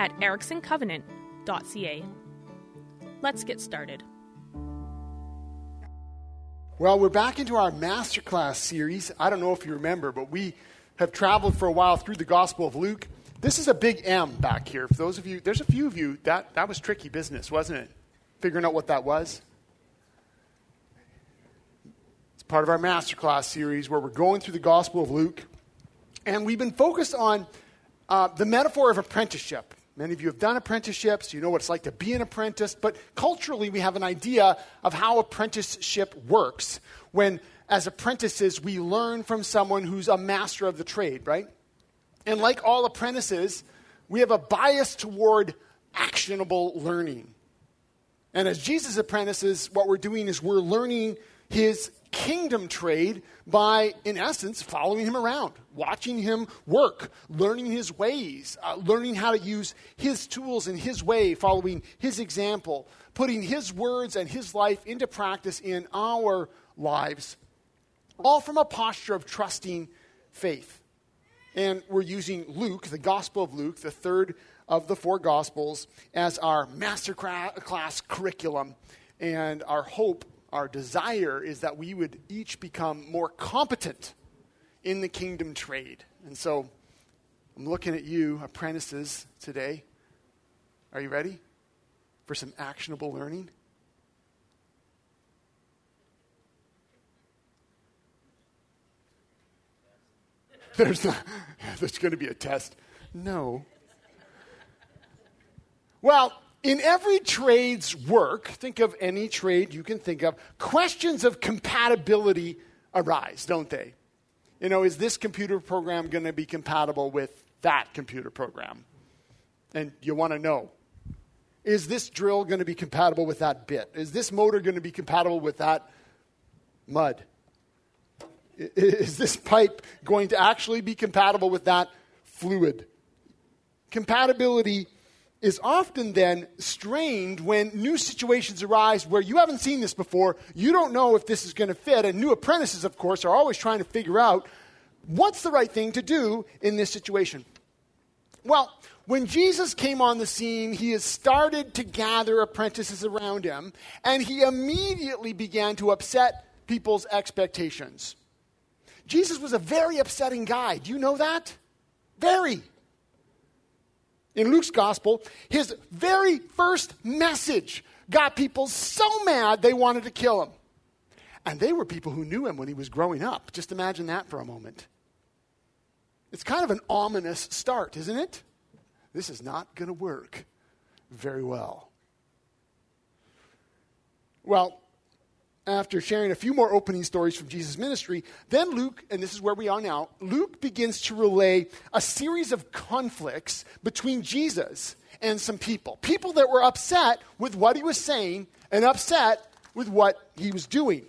at ericksoncovenant.ca. Let's get started. Well, we're back into our masterclass series. I don't know if you remember, but we have traveled for a while through the Gospel of Luke. This is a big M back here. For those of you, there's a few of you that that was tricky business, wasn't it? Figuring out what that was. It's part of our masterclass series where we're going through the Gospel of Luke, and we've been focused on uh, the metaphor of apprenticeship. Many of you have done apprenticeships. You know what it's like to be an apprentice. But culturally, we have an idea of how apprenticeship works when, as apprentices, we learn from someone who's a master of the trade, right? And like all apprentices, we have a bias toward actionable learning. And as Jesus' apprentices, what we're doing is we're learning his kingdom trade by, in essence, following him around, watching him work, learning his ways, uh, learning how to use his tools in his way, following his example, putting his words and his life into practice in our lives, all from a posture of trusting faith. And we're using Luke, the Gospel of Luke, the third of the four Gospels, as our masterclass curriculum. And our hope our desire is that we would each become more competent in the kingdom trade. And so I'm looking at you, apprentices, today. Are you ready for some actionable learning? There's, there's going to be a test. No. Well, in every trade's work, think of any trade you can think of, questions of compatibility arise, don't they? You know, is this computer program going to be compatible with that computer program? And you want to know. Is this drill going to be compatible with that bit? Is this motor going to be compatible with that mud? Is this pipe going to actually be compatible with that fluid? Compatibility is often then strained when new situations arise where you haven't seen this before. You don't know if this is going to fit. And new apprentices, of course, are always trying to figure out what's the right thing to do in this situation. Well, when Jesus came on the scene, he has started to gather apprentices around him, and he immediately began to upset people's expectations. Jesus was a very upsetting guy. Do you know that? Very in Luke's gospel, his very first message got people so mad they wanted to kill him. And they were people who knew him when he was growing up. Just imagine that for a moment. It's kind of an ominous start, isn't it? This is not going to work very well. Well, after sharing a few more opening stories from Jesus' ministry, then Luke, and this is where we are now, Luke begins to relay a series of conflicts between Jesus and some people. People that were upset with what he was saying and upset with what he was doing.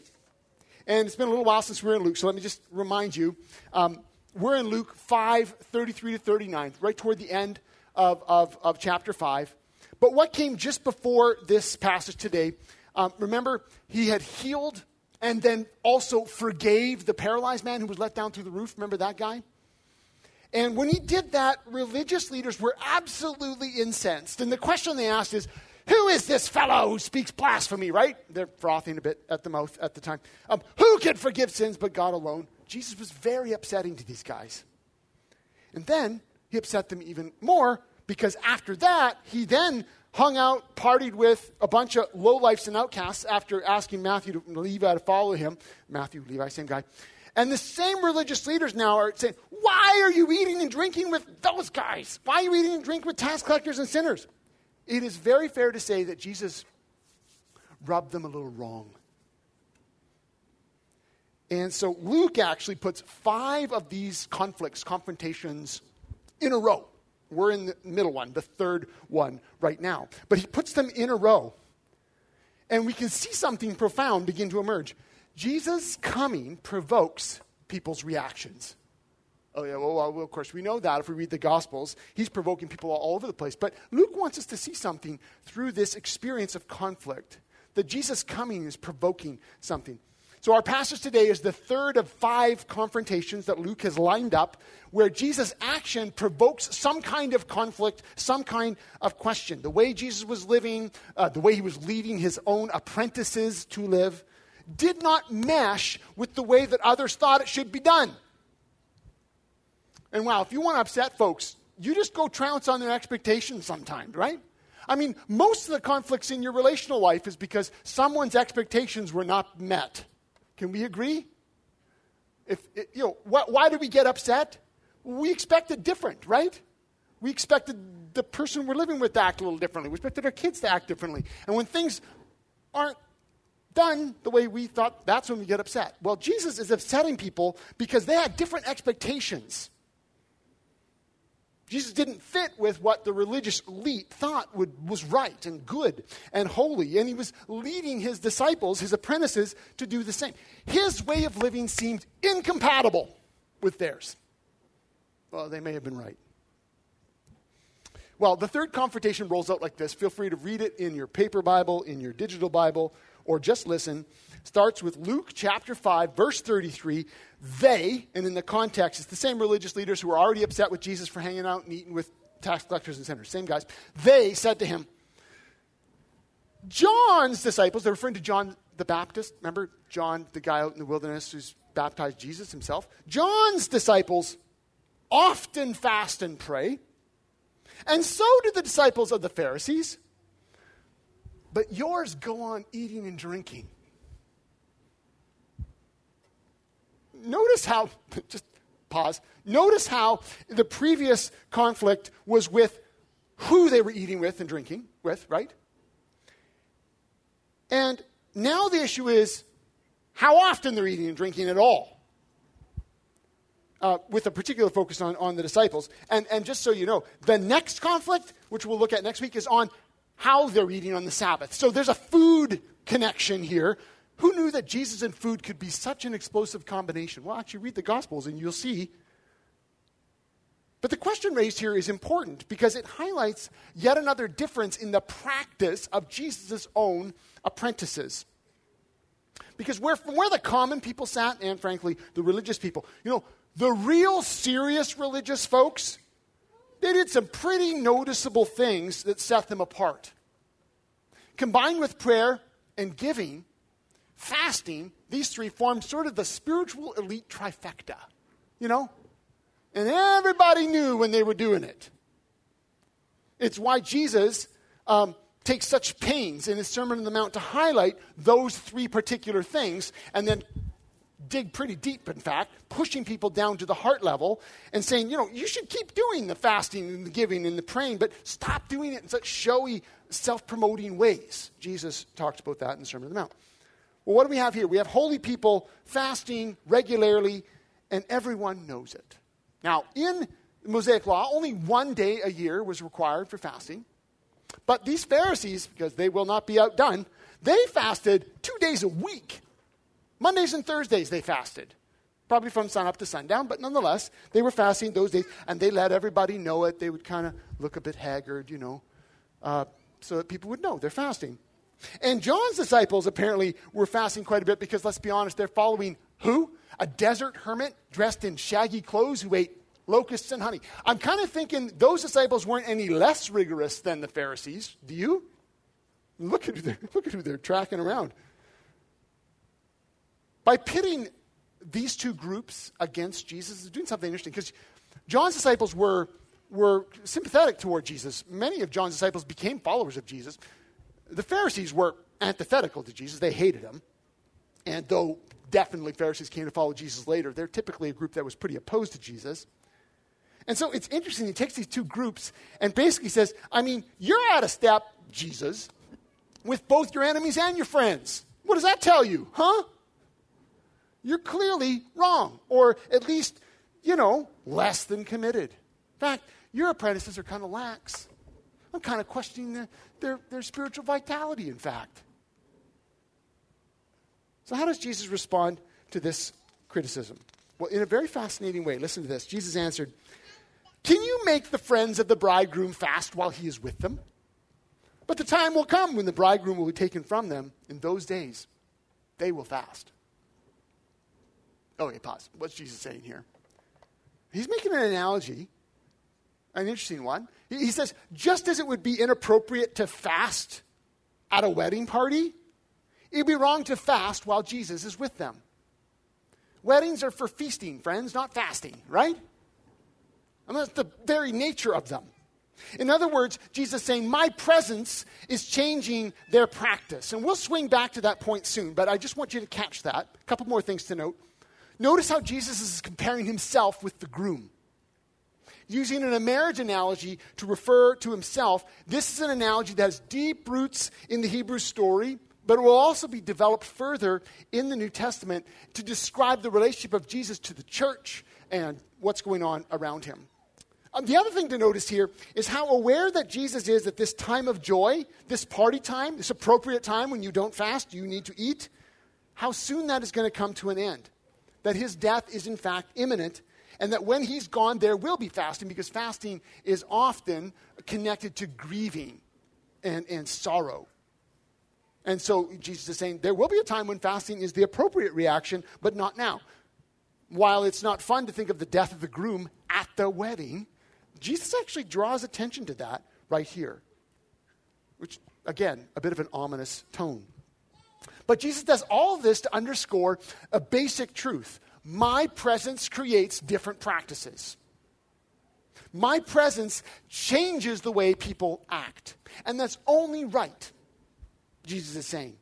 And it's been a little while since we were in Luke, so let me just remind you. Um, we're in Luke 5 33 to 39, right toward the end of, of, of chapter 5. But what came just before this passage today um, remember, he had healed and then also forgave the paralyzed man who was let down through the roof. Remember that guy? And when he did that, religious leaders were absolutely incensed. And the question they asked is, who is this fellow who speaks blasphemy, right? They're frothing a bit at the mouth at the time. Um, who can forgive sins but God alone? Jesus was very upsetting to these guys. And then he upset them even more because after that, he then hung out, partied with a bunch of lowlifes and outcasts after asking Matthew to Levi to follow him. Matthew, Levi, same guy. And the same religious leaders now are saying, Why are you eating and drinking with those guys? Why are you eating and drinking with tax collectors and sinners? It is very fair to say that Jesus rubbed them a little wrong. And so Luke actually puts five of these conflicts, confrontations, in a row We're in the middle one, the third one right now. But he puts them in a row. And we can see something profound begin to emerge. Jesus' coming provokes people's reactions. Oh, yeah, well, well, of course, we know that if we read the Gospels. He's provoking people all over the place. But Luke wants us to see something through this experience of conflict that Jesus' coming is provoking something. So, our passage today is the third of five confrontations that Luke has lined up where Jesus' action provokes some kind of conflict, some kind of question. The way Jesus was living, uh, the way he was leading his own apprentices to live, did not mesh with the way that others thought it should be done. And wow, if you want to upset folks, you just go trounce on their expectations sometimes, right? I mean, most of the conflicts in your relational life is because someone's expectations were not met. Can we agree? If, you know, wh- why do we get upset? We expected different, right? We expected the person we're living with to act a little differently. We expected our kids to act differently. And when things aren't done the way we thought, that's when we get upset. Well, Jesus is upsetting people because they had different expectations. Jesus didn't fit with what the religious elite thought would, was right and good and holy. And he was leading his disciples, his apprentices, to do the same. His way of living seemed incompatible with theirs. Well, they may have been right. Well, the third confrontation rolls out like this. Feel free to read it in your paper Bible, in your digital Bible, or just listen starts with Luke chapter 5, verse 33. They, and in the context, it's the same religious leaders who were already upset with Jesus for hanging out and eating with tax collectors and sinners, same guys. They said to him, John's disciples, they're referring to John the Baptist. Remember John, the guy out in the wilderness who's baptized Jesus himself? John's disciples often fast and pray, and so do the disciples of the Pharisees. But yours go on eating and drinking. Notice how, just pause, notice how the previous conflict was with who they were eating with and drinking with, right? And now the issue is how often they're eating and drinking at all. Uh, with a particular focus on, on the disciples. And, and just so you know, the next conflict, which we'll look at next week, is on how they're eating on the Sabbath. So there's a food connection here who knew that Jesus and food could be such an explosive combination? Well, actually, read the Gospels and you'll see. But the question raised here is important because it highlights yet another difference in the practice of Jesus' own apprentices. Because where, from where the common people sat, and frankly, the religious people, you know, the real serious religious folks, they did some pretty noticeable things that set them apart. Combined with prayer and giving, fasting, these three formed sort of the spiritual elite trifecta, you know? And everybody knew when they were doing it. It's why Jesus um, takes such pains in his Sermon on the Mount to highlight those three particular things and then dig pretty deep, in fact, pushing people down to the heart level and saying, you know, you should keep doing the fasting and the giving and the praying, but stop doing it in such showy, self promoting ways. Jesus talks about that in the Sermon on the Mount. Well, what do we have here? We have holy people fasting regularly, and everyone knows it. Now, in the Mosaic Law, only one day a year was required for fasting. But these Pharisees, because they will not be outdone, they fasted two days a week. Mondays and Thursdays they fasted. Probably from sunup to sundown, but nonetheless, they were fasting those days, and they let everybody know it. They would kind of look a bit haggard, you know, uh, so that people would know they're fasting. And John's disciples apparently were fasting quite a bit because, let's be honest, they're following who? A desert hermit dressed in shaggy clothes who ate locusts and honey. I'm kind of thinking those disciples weren't any less rigorous than the Pharisees. Do you? Look at who they're, look at who they're tracking around. By pitting these two groups against Jesus is doing something interesting because John's disciples were, were sympathetic toward Jesus. Many of John's disciples became followers of Jesus. The Pharisees were antithetical to Jesus, they hated him. And though definitely Pharisees came to follow Jesus later, they're typically a group that was pretty opposed to Jesus. And so it's interesting, he takes these two groups and basically says, I mean, you're out of step, Jesus, with both your enemies and your friends. What does that tell you, huh? You're clearly wrong, or at least, you know, less than committed. In fact, your apprentices are kind of lax. I'm kind of questioning their, their, their spiritual vitality, in fact. So, how does Jesus respond to this criticism? Well, in a very fascinating way. Listen to this. Jesus answered, Can you make the friends of the bridegroom fast while he is with them? But the time will come when the bridegroom will be taken from them. In those days, they will fast. Okay, pause. What's Jesus saying here? He's making an analogy, an interesting one. He says, just as it would be inappropriate to fast at a wedding party, it'd be wrong to fast while Jesus is with them. Weddings are for feasting, friends, not fasting, right? And that's the very nature of them. In other words, Jesus is saying, My presence is changing their practice. And we'll swing back to that point soon, but I just want you to catch that. A couple more things to note. Notice how Jesus is comparing himself with the groom. Using an marriage analogy to refer to himself, this is an analogy that has deep roots in the Hebrew story, but it will also be developed further in the New Testament to describe the relationship of Jesus to the church and what's going on around him. Um, the other thing to notice here is how aware that Jesus is at this time of joy, this party time, this appropriate time when you don't fast, you need to eat, how soon that is going to come to an end. That his death is in fact imminent, and that when he's gone, there will be fasting because fasting is often connected to grieving and, and sorrow. And so Jesus is saying there will be a time when fasting is the appropriate reaction, but not now. While it's not fun to think of the death of the groom at the wedding, Jesus actually draws attention to that right here, which, again, a bit of an ominous tone. But Jesus does all this to underscore a basic truth my presence creates different practices. My presence changes the way people act. And that's only right, Jesus is saying.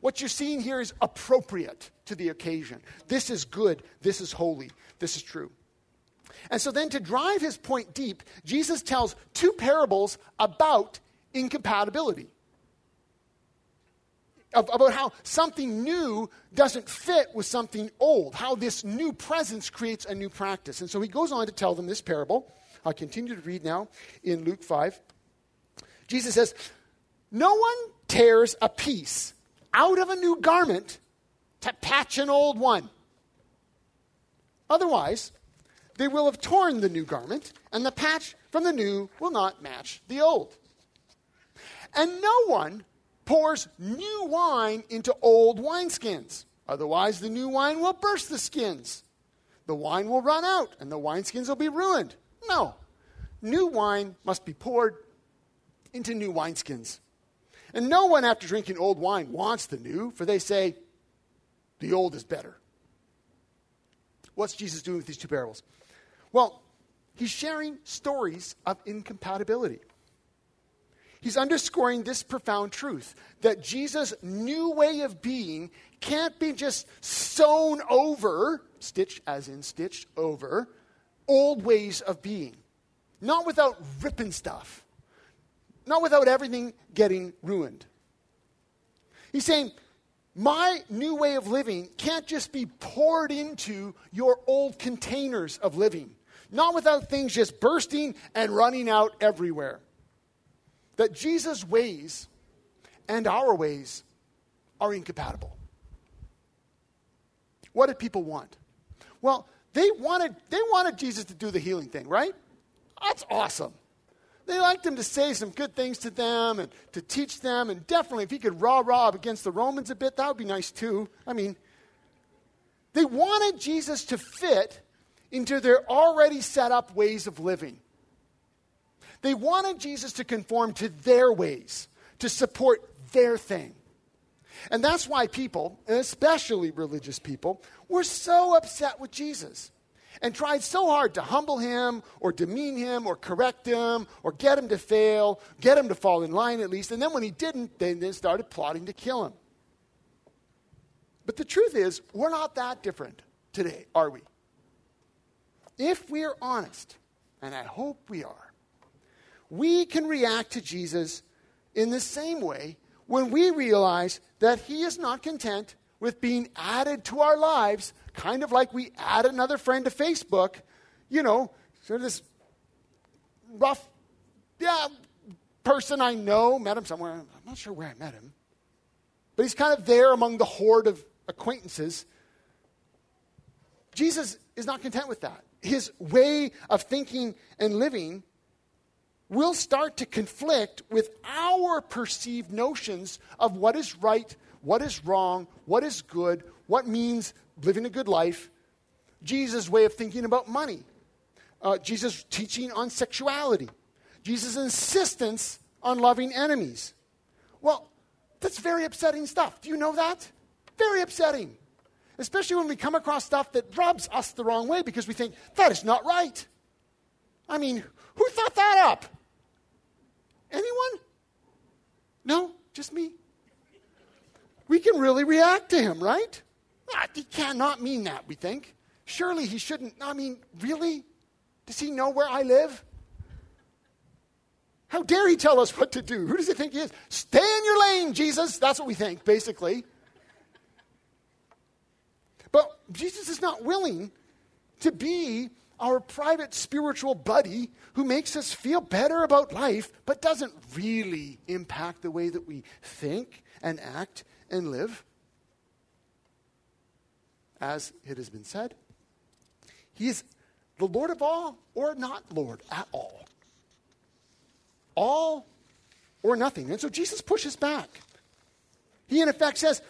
What you're seeing here is appropriate to the occasion. This is good. This is holy. This is true. And so then, to drive his point deep, Jesus tells two parables about incompatibility. About how something new doesn't fit with something old, how this new presence creates a new practice. And so he goes on to tell them this parable. I'll continue to read now in Luke 5. Jesus says, No one tears a piece out of a new garment to patch an old one. Otherwise, they will have torn the new garment, and the patch from the new will not match the old. And no one pours new wine into old wineskins. Otherwise, the new wine will burst the skins. The wine will run out, and the wineskins will be ruined. No. New wine must be poured into new wineskins. And no one, after drinking old wine, wants the new, for they say, the old is better. What's Jesus doing with these two parables? Well, he's sharing stories of incompatibility. He's underscoring this profound truth that Jesus' new way of being can't be just sewn over, stitched as in stitched over, old ways of being. Not without ripping stuff, not without everything getting ruined. He's saying, my new way of living can't just be poured into your old containers of living not without things just bursting and running out everywhere. That Jesus' ways and our ways are incompatible. What did people want? Well, they wanted, they wanted Jesus to do the healing thing, right? That's awesome. They liked him to say some good things to them and to teach them, and definitely if he could rah rah against the Romans a bit, that would be nice too. I mean, they wanted Jesus to fit into their already set up ways of living. They wanted Jesus to conform to their ways, to support their thing. And that's why people, especially religious people, were so upset with Jesus and tried so hard to humble him or demean him or correct him or get him to fail, get him to fall in line at least. And then when he didn't, they then started plotting to kill him. But the truth is, we're not that different today, are we? if we are honest, and I hope we are, we can react to Jesus in the same way when we realize that he is not content with being added to our lives, kind of like we add another friend to Facebook, you know, sort of this rough, yeah, person I know, met him somewhere. I'm not sure where I met him. But he's kind of there among the horde of acquaintances. Jesus is not content with that. His way of thinking and living will start to conflict with our perceived notions of what is right, what is wrong, what is good, what means living a good life. Jesus' way of thinking about money, uh, Jesus' teaching on sexuality, Jesus' insistence on loving enemies. Well, that's very upsetting stuff. Do you know that? Very upsetting. Especially when we come across stuff that rubs us the wrong way because we think, that is not right. I mean, who thought that up? Anyone? No, just me. We can really react to him, right? He cannot mean that, we think. Surely he shouldn't. I mean, really? Does he know where I live? How dare he tell us what to do? Who does he think he is? Stay in your lane, Jesus. That's what we think, basically. But Jesus is not willing to be our private spiritual buddy who makes us feel better about life, but doesn't really impact the way that we think and act and live. As it has been said, He is the Lord of all or not Lord at all all or nothing. And so Jesus pushes back. He, in effect, says,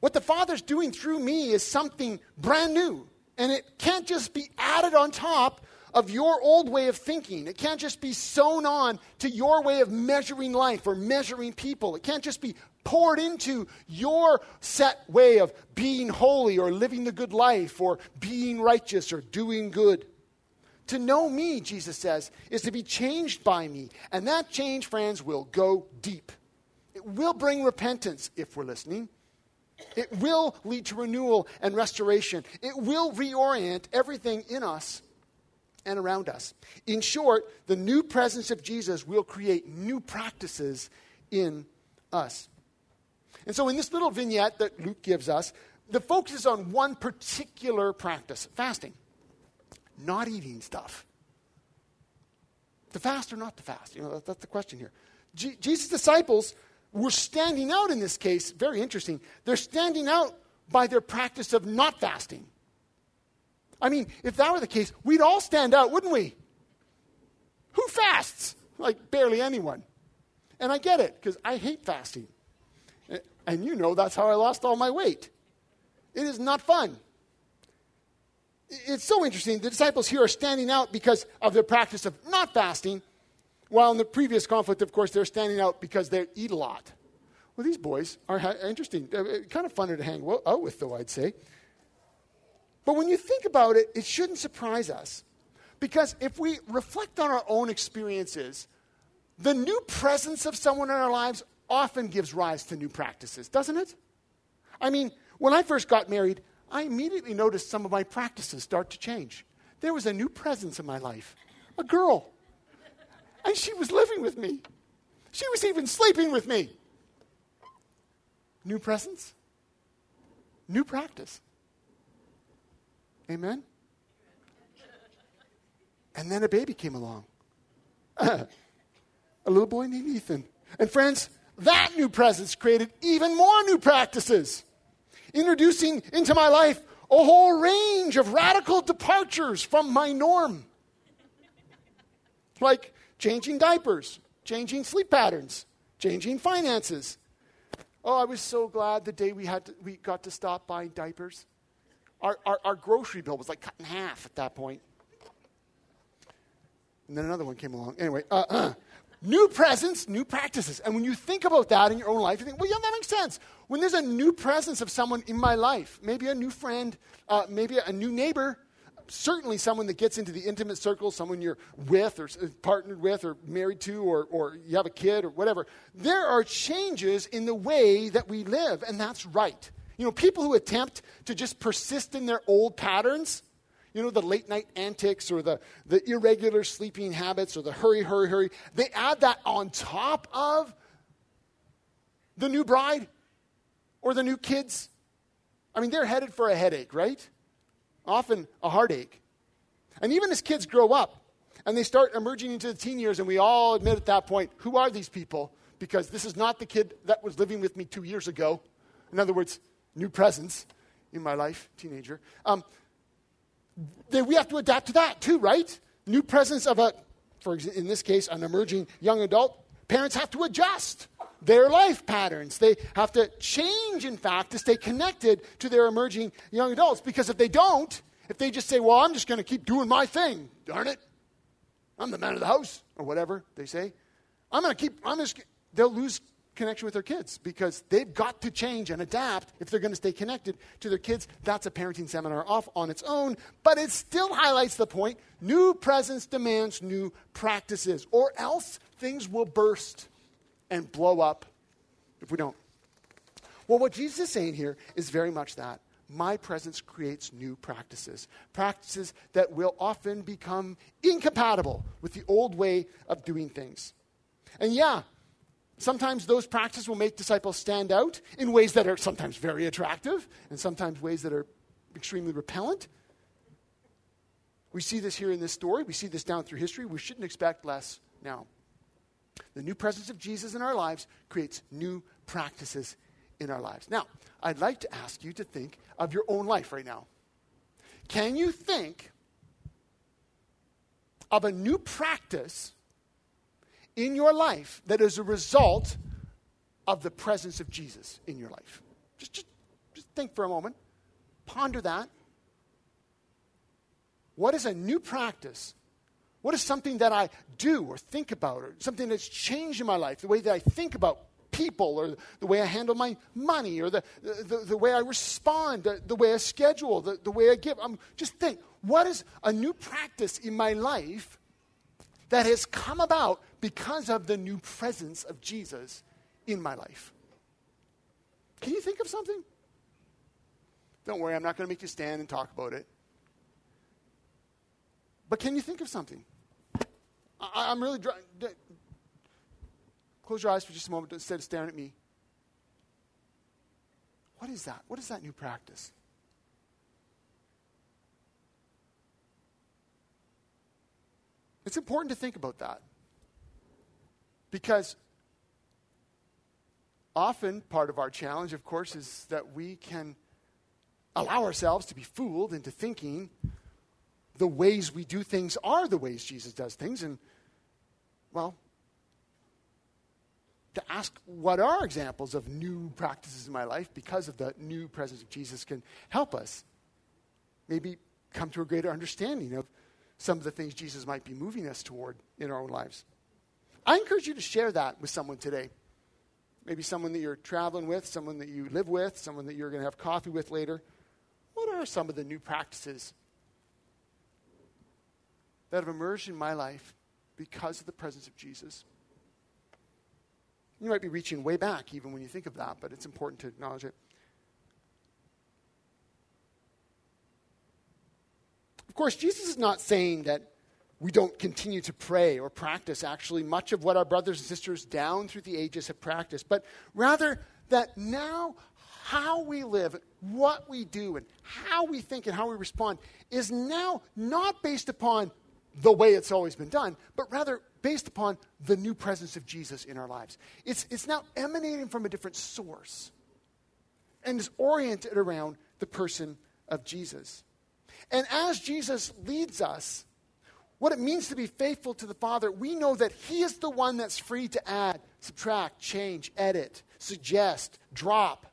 What the Father's doing through me is something brand new. And it can't just be added on top of your old way of thinking. It can't just be sewn on to your way of measuring life or measuring people. It can't just be poured into your set way of being holy or living the good life or being righteous or doing good. To know me, Jesus says, is to be changed by me. And that change, friends, will go deep. It will bring repentance if we're listening. It will lead to renewal and restoration. It will reorient everything in us and around us. In short, the new presence of Jesus will create new practices in us. And so, in this little vignette that Luke gives us, the focus is on one particular practice fasting not eating stuff. To fast or not to fast? You know, that, that's the question here. Jesus' disciples were standing out in this case, very interesting. They're standing out by their practice of not fasting. I mean, if that were the case, we'd all stand out, wouldn't we? Who fasts? Like, barely anyone. And I get it, because I hate fasting. And you know that's how I lost all my weight. It is not fun it's so interesting. The disciples here are standing out because of their practice of not fasting, while in the previous conflict, of course, they're standing out because they eat a lot. Well, these boys are ha- interesting. Uh, kind of funner to hang out with, though, I'd say. But when you think about it, it shouldn't surprise us. Because if we reflect on our own experiences, the new presence of someone in our lives often gives rise to new practices, doesn't it? I mean, when I first got married, I immediately noticed some of my practices start to change. There was a new presence in my life a girl. And she was living with me. She was even sleeping with me. New presence, new practice. Amen? And then a baby came along. a little boy named Ethan. And friends, that new presence created even more new practices introducing into my life a whole range of radical departures from my norm. Like changing diapers, changing sleep patterns, changing finances. Oh, I was so glad the day we, had to, we got to stop buying diapers. Our, our, our grocery bill was like cut in half at that point. And then another one came along. Anyway, uh, uh, new presence, new practices. And when you think about that in your own life, you think, well, yeah, that makes sense. When there's a new presence of someone in my life, maybe a new friend, uh, maybe a new neighbor, certainly someone that gets into the intimate circle, someone you're with or uh, partnered with or married to or, or you have a kid or whatever, there are changes in the way that we live, and that's right. You know, people who attempt to just persist in their old patterns, you know, the late night antics or the, the irregular sleeping habits or the hurry, hurry, hurry. They add that on top of the new bride or the new kids. I mean, they're headed for a headache, right? Often a heartache. And even as kids grow up, And they start emerging into the teen years, and we all admit at that point, who are these people? Because this is not the kid that was living with me two years ago. In other words, new presence in my life, teenager. Um, then we have to adapt to that too, right? New presence of a, for in this case, an emerging young adult. Parents have to adjust their life patterns. They have to change, in fact, to stay connected to their emerging young adults. Because if they don't, if they just say, well, I'm just going to keep doing my thing, darn it, I'm the man of the house, or whatever they say, I'm going to keep, I'm just, they'll lose connection with their kids because they've got to change and adapt if they're going to stay connected to their kids. That's a parenting seminar off on its own, but it still highlights the point new presence demands new practices, or else things will burst and blow up if we don't. Well, what Jesus is saying here is very much that. My presence creates new practices, practices that will often become incompatible with the old way of doing things. And yeah, sometimes those practices will make disciples stand out in ways that are sometimes very attractive and sometimes ways that are extremely repellent. We see this here in this story. We see this down through history. We shouldn't expect less now. The new presence of Jesus in our lives creates new practices in our lives. Now, I'd like to ask you to think of your own life right now. Can you think of a new practice in your life that is a result of the presence of Jesus in your life? Just, just, just think for a moment. Ponder that. What is a new practice what is something that I do or think about, or something that's changed in my life, the way that I think about people, or the way I handle my money, or the, the, the way I respond, the, the, way I schedule, the, the way I give? I'm, just think what is a new practice in my life that has come about because of the new presence of Jesus in my life? Can you think of something? Don't worry, I'm not going to make you stand and talk about it. But can you think of something? I, am really dry. Close your eyes for just a moment instead of staring at me. What is that? What is that new practice? It's important to think about that. Because often part of our challenge, of course, is that we can allow ourselves to be fooled into thinking the ways we do things are the ways Jesus does things. And, well, to ask what are examples of new practices in my life because of the new presence of Jesus can help us maybe come to a greater understanding of some of the things Jesus might be moving us toward in our own lives. I encourage you to share that with someone today. Maybe someone that you're traveling with, someone that you live with, someone that you're going to have coffee with later. What are some of the new practices that have emerged in my life because of the presence of Jesus. You might be reaching way back even when you think of that, but it's important to acknowledge it. Of course, Jesus is not saying that we don't continue to pray or practice actually much of what our brothers and sisters down through the ages have practiced, but rather that now how we live, what we do, and how we think and how we respond is now not based upon the way it's always been done, but rather based upon the new presence of Jesus in our lives. It's, it's now emanating from a different source and is oriented around the person of Jesus. And as Jesus leads us, what it means to be faithful to the Father, we know that He is the one that's free to add, subtract, change, edit, suggest, drop,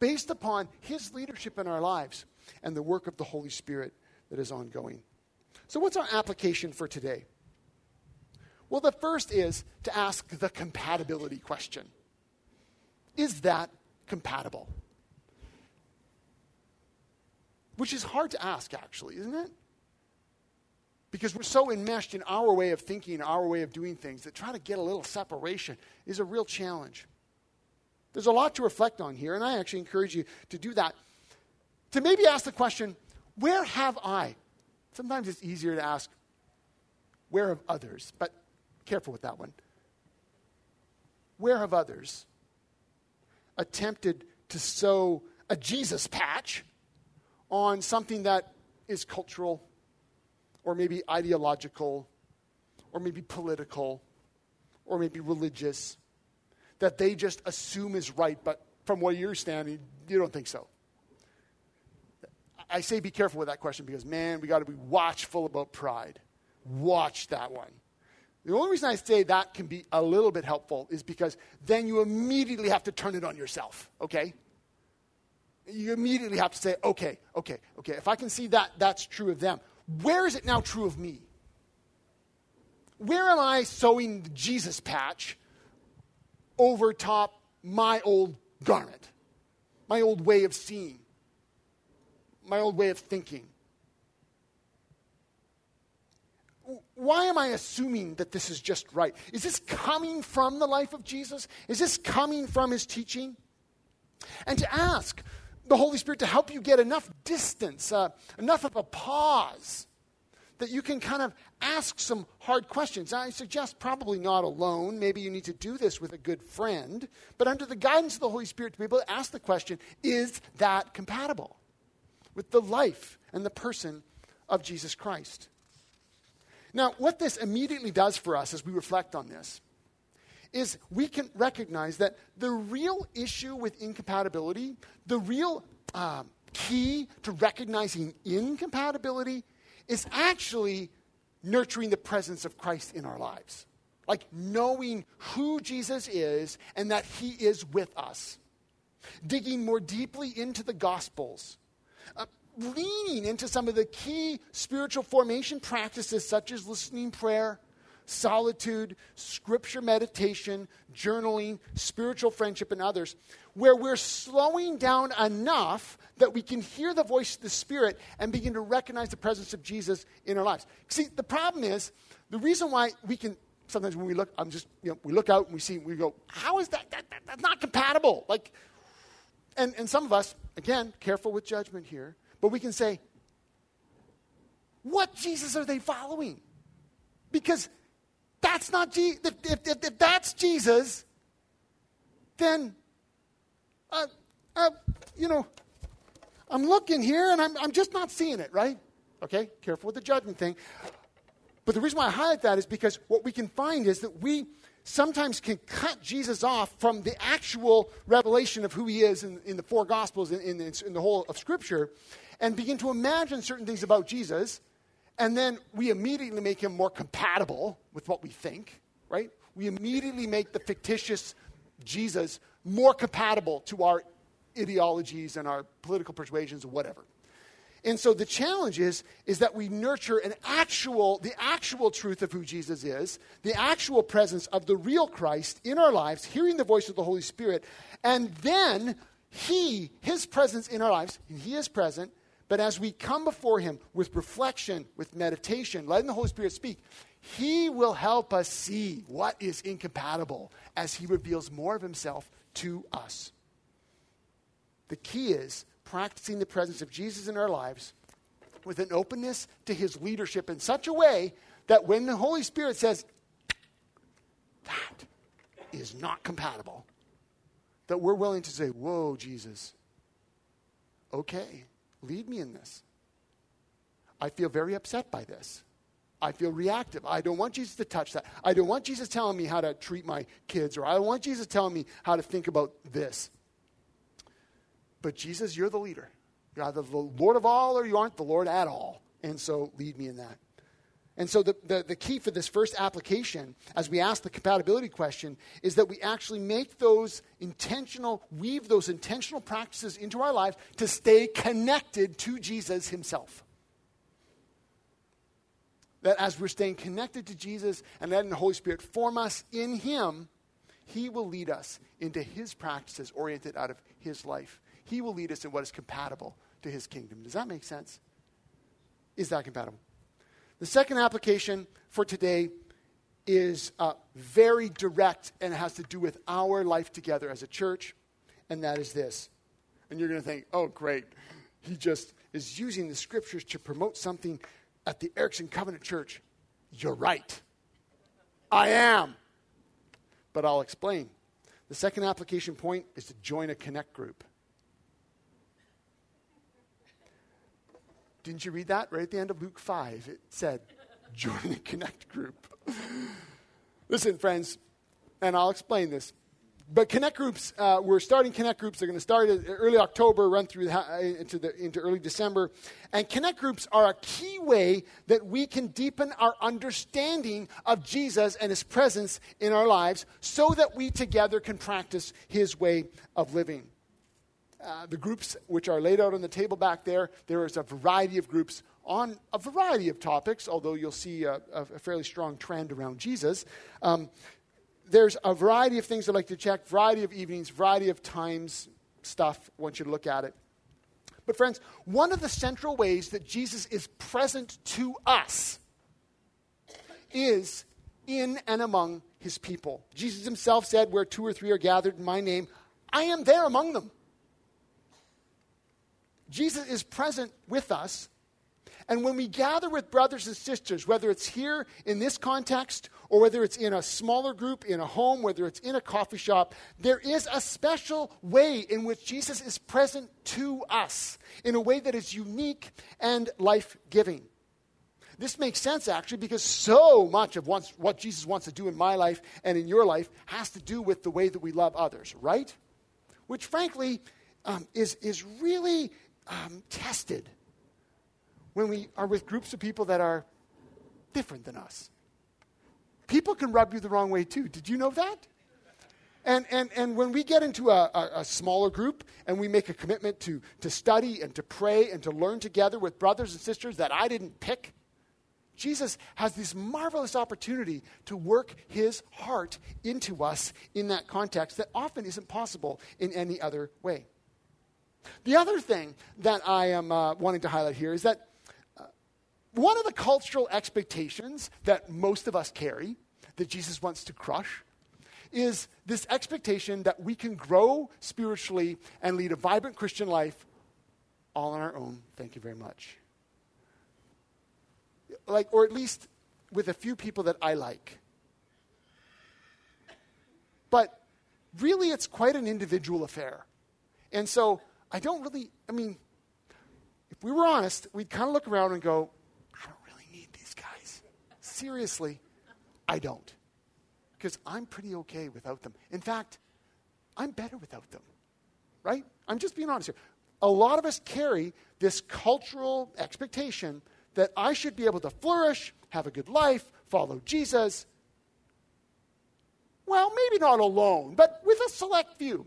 based upon His leadership in our lives and the work of the Holy Spirit that is ongoing. So, what's our application for today? Well, the first is to ask the compatibility question Is that compatible? Which is hard to ask, actually, isn't it? Because we're so enmeshed in our way of thinking, our way of doing things, that trying to get a little separation is a real challenge. There's a lot to reflect on here, and I actually encourage you to do that. To maybe ask the question, where have I Sometimes it's easier to ask, where have others? But careful with that one. Where have others attempted to sew a Jesus patch on something that is cultural or maybe ideological or maybe political, or maybe religious, that they just assume is right, but from where you're standing, you don't think so. I say be careful with that question because, man, we got to be watchful about pride. Watch that one. The only reason I say that can be a little bit helpful is because then you immediately have to turn it on yourself, okay? You immediately have to say, okay, okay, okay, if I can see that that's true of them, where is it now true of me? Where am I sewing the Jesus patch over top my old garment, my old way of seeing, my old way of thinking? why am I assuming that this is just right? Is this coming from the life of Jesus? Is this coming from his teaching? And to ask the Holy Spirit to help you get enough distance, uh, enough of a pause, that you can kind of ask some hard questions. I suggest probably not alone. Maybe you need to do this with a good friend, but under the guidance of the Holy Spirit to be able to ask the question is that compatible with the life and the person of Jesus Christ? Now, what this immediately does for us as we reflect on this is we can recognize that the real issue with incompatibility, the real um, key to recognizing incompatibility, is actually nurturing the presence of Christ in our lives. Like knowing who Jesus is and that he is with us. Digging more deeply into the Gospels Uh, leaning into some of the key spiritual formation practices such as listening prayer, solitude, scripture meditation, journaling, spiritual friendship, and others, where we're slowing down enough that we can hear the voice of the Spirit and begin to recognize the presence of Jesus in our lives. See, the problem is the reason why we can sometimes when we look, I'm just, you know, we look out and we see, we go, how is that? that, that that's not compatible. Like, and, and some of us, again, careful with judgment here, but we can say, what Jesus are they following? Because that's not Jesus. If, if, if, if, that's Jesus, then, uh, uh, you know, I'm looking here and I'm, I'm just not seeing it, right? Okay, careful with the judgment thing. But the reason why I highlight that is because what we can find is that we sometimes can cut Jesus off from the actual revelation of who he is in, in the four Gospels, in, in, in the whole of Scripture, and begin to imagine certain things about Jesus, and then we immediately make him more compatible with what we think, right? We immediately make the fictitious Jesus more compatible to our ideologies and our political persuasions or whatever. And so the challenge is, is that we nurture an actual, the actual truth of who Jesus is, the actual presence of the real Christ in our lives, hearing the voice of the Holy Spirit, and then He, His presence in our lives, and He is present, but as we come before Him with reflection, with meditation, letting the Holy Spirit speak, He will help us see what is incompatible as He reveals more of Himself to us. The key is practicing the presence of Jesus in our lives with an openness to His leadership in such a way that when the Holy Spirit says, that is not compatible, that we're willing to say, Whoa, Jesus, okay. Lead me in this. I feel very upset by this. I feel reactive. I don't want Jesus to touch that. I don't want Jesus telling me how to treat my kids, or I don't want Jesus telling me how to think about this. But Jesus, you're the leader. You're either the Lord of all or you aren't the Lord at all. And so lead me in that. And so, the, the, the, key for this first application, as we ask the compatibility question, is that we actually make those intentional, weave those intentional practices into our lives to stay connected to Jesus himself. That as we're staying connected to Jesus and letting the Holy Spirit form us in Him, He will lead us into His practices oriented out of His life. He will lead us in what is compatible to His kingdom. Does that make sense? Is that compatible? The second application for today is uh, very direct and has to do with our life together as a church, and that is this. And you're going to think, oh, great. He just is using the scriptures to promote something at the Erickson Covenant Church. You're right. I am. But I'll explain. The second application point is to join a connect group. Didn't you read that right at the end of Luke 5? It said, join the Connect group. Listen, friends, and I'll explain this. But connect groups, uh, we're starting connect groups. They're going to start early October, run through the, uh, into, the, into early December. And connect groups are a key way that we can deepen our understanding of Jesus and his presence in our lives so that we together can practice his way of living. Uh, the groups which are laid out on the table back there, there is a variety of groups on a variety of topics, although you'll see a, a fairly strong trend around Jesus. Um, there's a variety of things I'd like to check, variety of evenings, variety of times, stuff. I want you to look at it. But, friends, one of the central ways that Jesus is present to us is in and among his people. Jesus himself said, Where two or three are gathered in my name, I am there among them. Jesus is present with us and when we gather with brothers and sisters, whether it's here in this context or whether it's in a smaller group, in a home, whether it's in a coffee shop, there is a special way in which Jesus is present to us in a way that is unique and life giving. This makes sense actually because so much of what Jesus wants to do in my life and in your life has to do with the way that we love others, right? Which, frankly, um, is, is really um, tested when we are with groups of people that are different than us. People can rub you the wrong way too. Did you know that? And, and, and when we get into a, a, a, smaller group and we make a commitment to, to study and to pray and to learn together with brothers and sisters that I didn't pick, Jesus has this marvelous opportunity to work his heart into us in that context that often isn't possible in any other way. The other thing that I am uh, wanting to highlight here is that one of the cultural expectations that most of us carry, that Jesus wants to crush, is this expectation that we can grow spiritually and lead a vibrant Christian life all on our own. Thank you very much. Like, or at least with a few people that I like. But really, it's quite an individual affair. And so I don't really, I mean, if we were honest, we'd kind of look around and go, I don't really need these guys. seriously, I don't. Because I'm pretty okay without them. In fact, I'm better without them. Right? I'm just being honest here. A lot of us carry this cultural expectation that I should be able to flourish, have a good life, follow Jesus. Well, maybe not alone, but with a select few.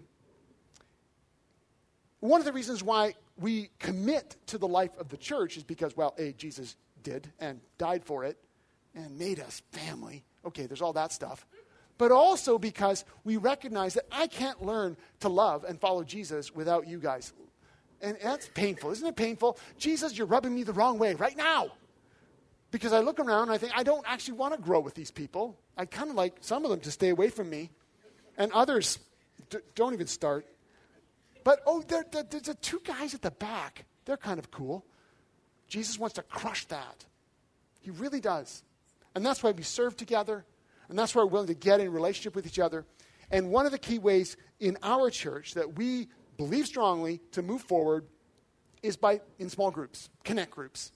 One of the reasons why we commit to the life of the church is because, well, A, Jesus did and died for it and made us family. Okay, there's all that stuff. But also because we recognize that I can't learn to love and follow Jesus without you guys. And that's painful. Isn't it painful? Jesus, you're rubbing me the wrong way right now. Because I look around and I think, I don't actually want to grow with these people. I kind of like some of them to stay away from me. And others d- don't even start. But, oh, there, there, there's the two guys at the back. They're kind of cool. Jesus wants to crush that. He really does. And that's why we serve together. And that's why we're willing to get in relationship with each other. And one of the key ways in our church that we believe strongly to move forward is by in small groups, connect groups.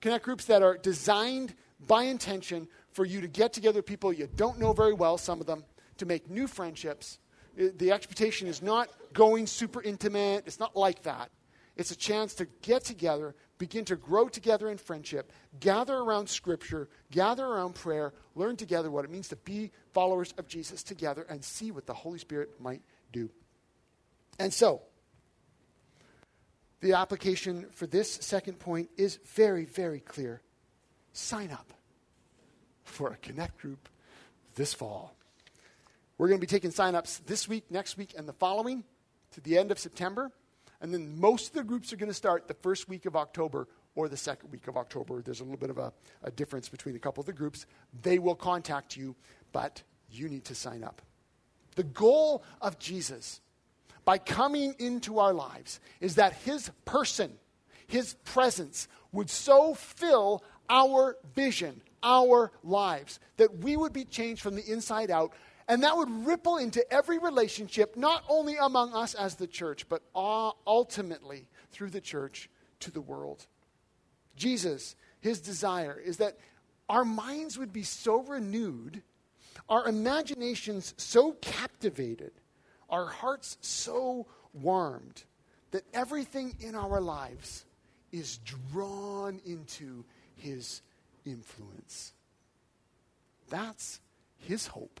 Connect groups that are designed by intention for you to get together people you don't know very well, some of them, to make new friendships. The expectation is not going super intimate, it's not like that. It's a chance to get together, begin to grow together in friendship, gather around Scripture, gather around prayer, learn together what it means to be followers of Jesus together, and see what the Holy Spirit might do. And so, the application for this second point is very, very clear. Sign up for a Connect group this fall. We're going to be taking sign-ups this week, next week, and the following to the end of September. And then most of the groups are going to start the first week of October or the second week of October. There's a little bit of a, a difference between a couple of the groups. They will contact you, but you need to sign up. The goal of Jesus by coming into our lives is that his person, his presence, would so fill our vision, our lives, that we would be changed from the inside out and that would ripple into every relationship, not only among us as the church, but ultimately through the church to the world. Jesus, his desire is that our minds would be so renewed our imaginations so captivated, our hearts so warmed, that everything in our lives is drawn into his influence. That's his hope.